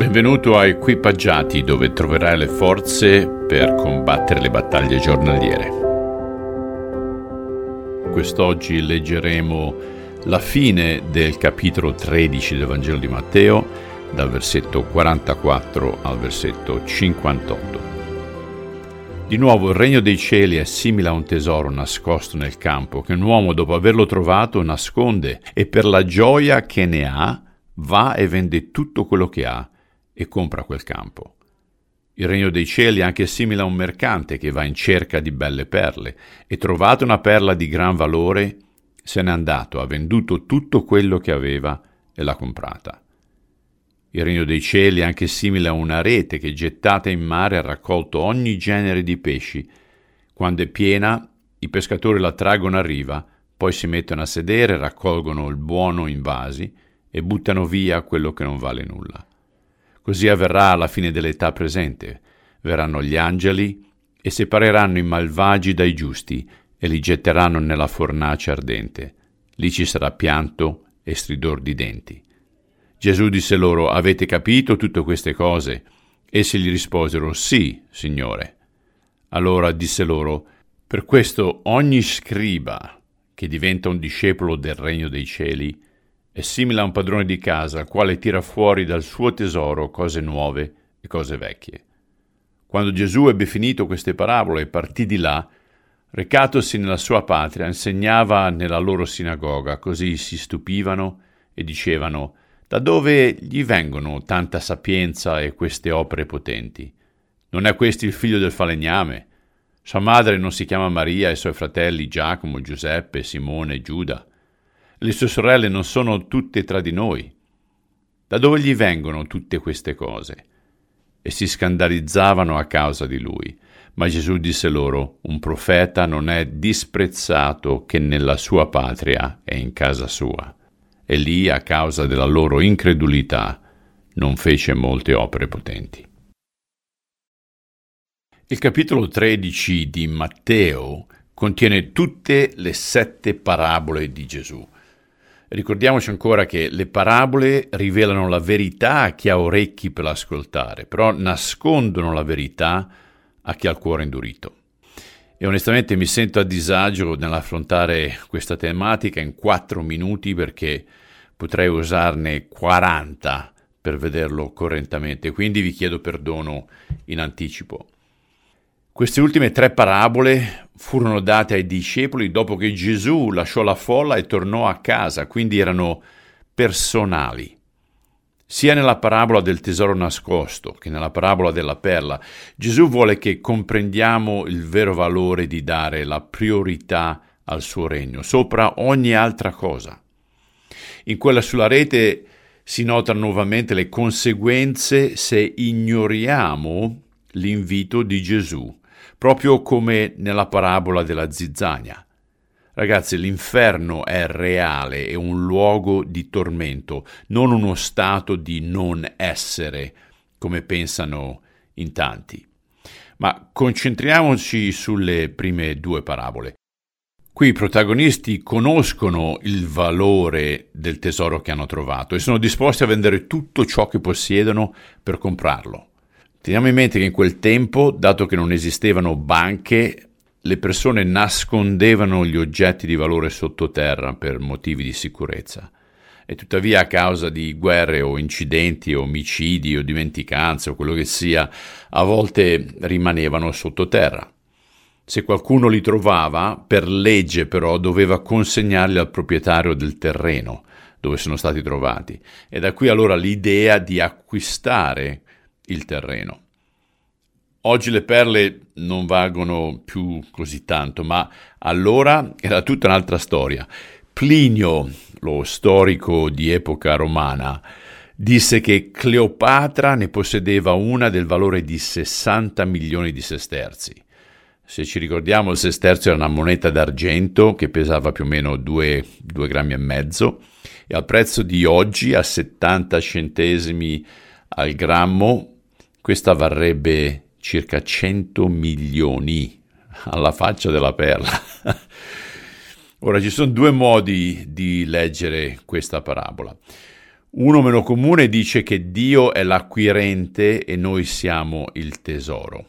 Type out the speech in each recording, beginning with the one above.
Benvenuto a Equipaggiati dove troverai le forze per combattere le battaglie giornaliere. Quest'oggi leggeremo la fine del capitolo 13 del Vangelo di Matteo, dal versetto 44 al versetto 58. Di nuovo il regno dei cieli è simile a un tesoro nascosto nel campo che un uomo dopo averlo trovato nasconde e per la gioia che ne ha va e vende tutto quello che ha e compra quel campo. Il regno dei cieli è anche simile a un mercante che va in cerca di belle perle e trovata una perla di gran valore, se n'è andato, ha venduto tutto quello che aveva e l'ha comprata. Il regno dei cieli è anche simile a una rete che gettata in mare ha raccolto ogni genere di pesci. Quando è piena, i pescatori la traggono a riva, poi si mettono a sedere, raccolgono il buono in vasi e buttano via quello che non vale nulla. Così avverrà alla fine dell'età presente. Verranno gli angeli e separeranno i malvagi dai giusti e li getteranno nella fornace ardente. Lì ci sarà pianto e stridor di denti. Gesù disse loro, avete capito tutte queste cose? Essi gli risposero, sì, Signore. Allora disse loro, per questo ogni scriba che diventa un discepolo del regno dei cieli è simile a un padrone di casa, al quale tira fuori dal suo tesoro cose nuove e cose vecchie. Quando Gesù ebbe finito queste parabole e partì di là, recatosi nella sua patria, insegnava nella loro sinagoga, così si stupivano e dicevano da dove gli vengono tanta sapienza e queste opere potenti? Non è questo il figlio del falegname? Sua madre non si chiama Maria e i suoi fratelli Giacomo, Giuseppe, Simone Giuda? Le sue sorelle non sono tutte tra di noi. Da dove gli vengono tutte queste cose? E si scandalizzavano a causa di lui. Ma Gesù disse loro, un profeta non è disprezzato che nella sua patria e in casa sua. E lì, a causa della loro incredulità, non fece molte opere potenti. Il capitolo 13 di Matteo contiene tutte le sette parabole di Gesù. Ricordiamoci ancora che le parabole rivelano la verità a chi ha orecchi per ascoltare, però nascondono la verità a chi ha il cuore indurito. E onestamente mi sento a disagio nell'affrontare questa tematica in quattro minuti perché potrei usarne 40 per vederlo correttamente, quindi vi chiedo perdono in anticipo. Queste ultime tre parabole furono date ai discepoli dopo che Gesù lasciò la folla e tornò a casa, quindi erano personali. Sia nella parabola del tesoro nascosto che nella parabola della perla, Gesù vuole che comprendiamo il vero valore di dare la priorità al suo regno, sopra ogni altra cosa. In quella sulla rete si notano nuovamente le conseguenze se ignoriamo l'invito di Gesù proprio come nella parabola della zizzania. Ragazzi, l'inferno è reale, è un luogo di tormento, non uno stato di non essere, come pensano in tanti. Ma concentriamoci sulle prime due parabole. Qui i protagonisti conoscono il valore del tesoro che hanno trovato e sono disposti a vendere tutto ciò che possiedono per comprarlo. Teniamo in mente che in quel tempo, dato che non esistevano banche, le persone nascondevano gli oggetti di valore sottoterra per motivi di sicurezza. E tuttavia a causa di guerre o incidenti o omicidi o dimenticanze o quello che sia, a volte rimanevano sottoterra. Se qualcuno li trovava, per legge però doveva consegnarli al proprietario del terreno dove sono stati trovati. E da qui allora l'idea di acquistare il terreno. Oggi le perle non valgono più così tanto, ma allora era tutta un'altra storia. Plinio, lo storico di epoca romana, disse che Cleopatra ne possedeva una del valore di 60 milioni di sesterzi. Se ci ricordiamo, il sesterzo era una moneta d'argento che pesava più o meno 2, 2 grammi e mezzo e al prezzo di oggi, a 70 centesimi al grammo, questa varrebbe circa 100 milioni alla faccia della perla. Ora ci sono due modi di leggere questa parabola. Uno meno comune dice che Dio è l'acquirente e noi siamo il tesoro.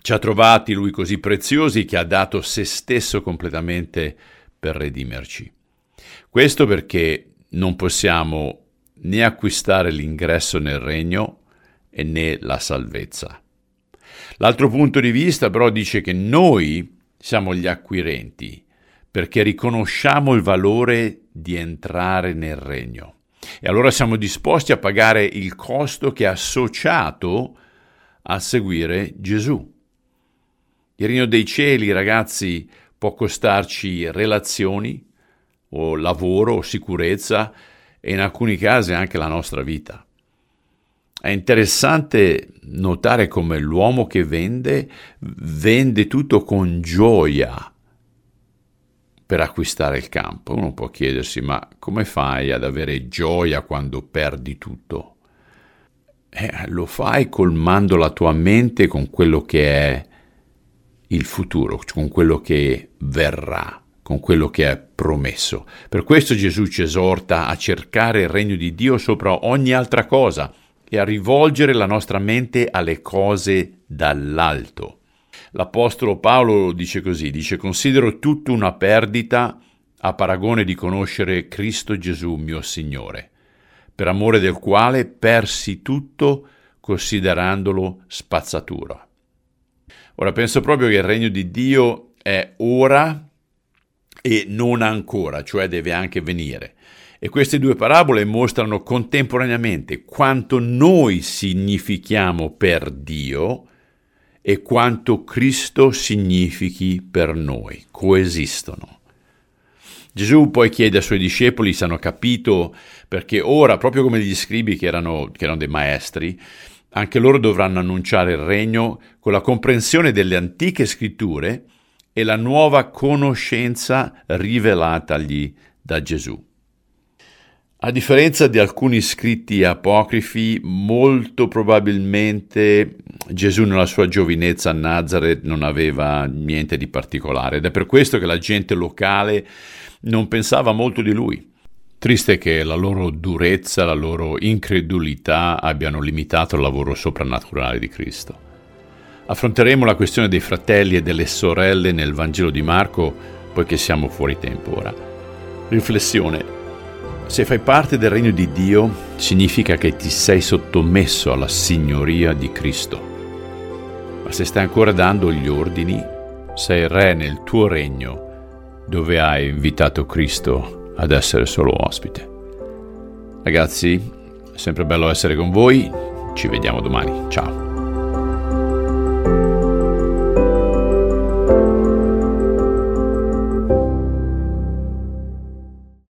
Ci ha trovati lui così preziosi che ha dato se stesso completamente per redimerci. Questo perché non possiamo né acquistare l'ingresso nel regno né la salvezza. L'altro punto di vista però dice che noi siamo gli acquirenti perché riconosciamo il valore di entrare nel regno. E allora siamo disposti a pagare il costo che è associato a seguire Gesù. Il regno dei cieli, ragazzi, può costarci relazioni o lavoro o sicurezza e in alcuni casi anche la nostra vita. È interessante notare come l'uomo che vende vende tutto con gioia per acquistare il campo. Uno può chiedersi ma come fai ad avere gioia quando perdi tutto? Eh, lo fai colmando la tua mente con quello che è il futuro, con quello che verrà con quello che è promesso. Per questo Gesù ci esorta a cercare il regno di Dio sopra ogni altra cosa e a rivolgere la nostra mente alle cose dall'alto. L'Apostolo Paolo dice così, dice considero tutto una perdita a paragone di conoscere Cristo Gesù mio Signore, per amore del quale persi tutto considerandolo spazzatura. Ora penso proprio che il regno di Dio è ora e non ancora, cioè deve anche venire. E queste due parabole mostrano contemporaneamente quanto noi significhiamo per Dio e quanto Cristo significhi per noi, coesistono. Gesù poi chiede ai suoi discepoli se hanno capito, perché ora, proprio come gli scribi che erano, che erano dei maestri, anche loro dovranno annunciare il regno con la comprensione delle antiche scritture e la nuova conoscenza rivelatagli da Gesù. A differenza di alcuni scritti apocrifi, molto probabilmente Gesù nella sua giovinezza a Nazareth non aveva niente di particolare ed è per questo che la gente locale non pensava molto di lui. Triste che la loro durezza, la loro incredulità abbiano limitato il lavoro soprannaturale di Cristo. Affronteremo la questione dei fratelli e delle sorelle nel Vangelo di Marco, poiché siamo fuori tempo ora. Riflessione se fai parte del regno di Dio, significa che ti sei sottomesso alla signoria di Cristo. Ma se stai ancora dando gli ordini, sei re nel tuo regno, dove hai invitato Cristo ad essere solo ospite. Ragazzi, è sempre bello essere con voi, ci vediamo domani, ciao.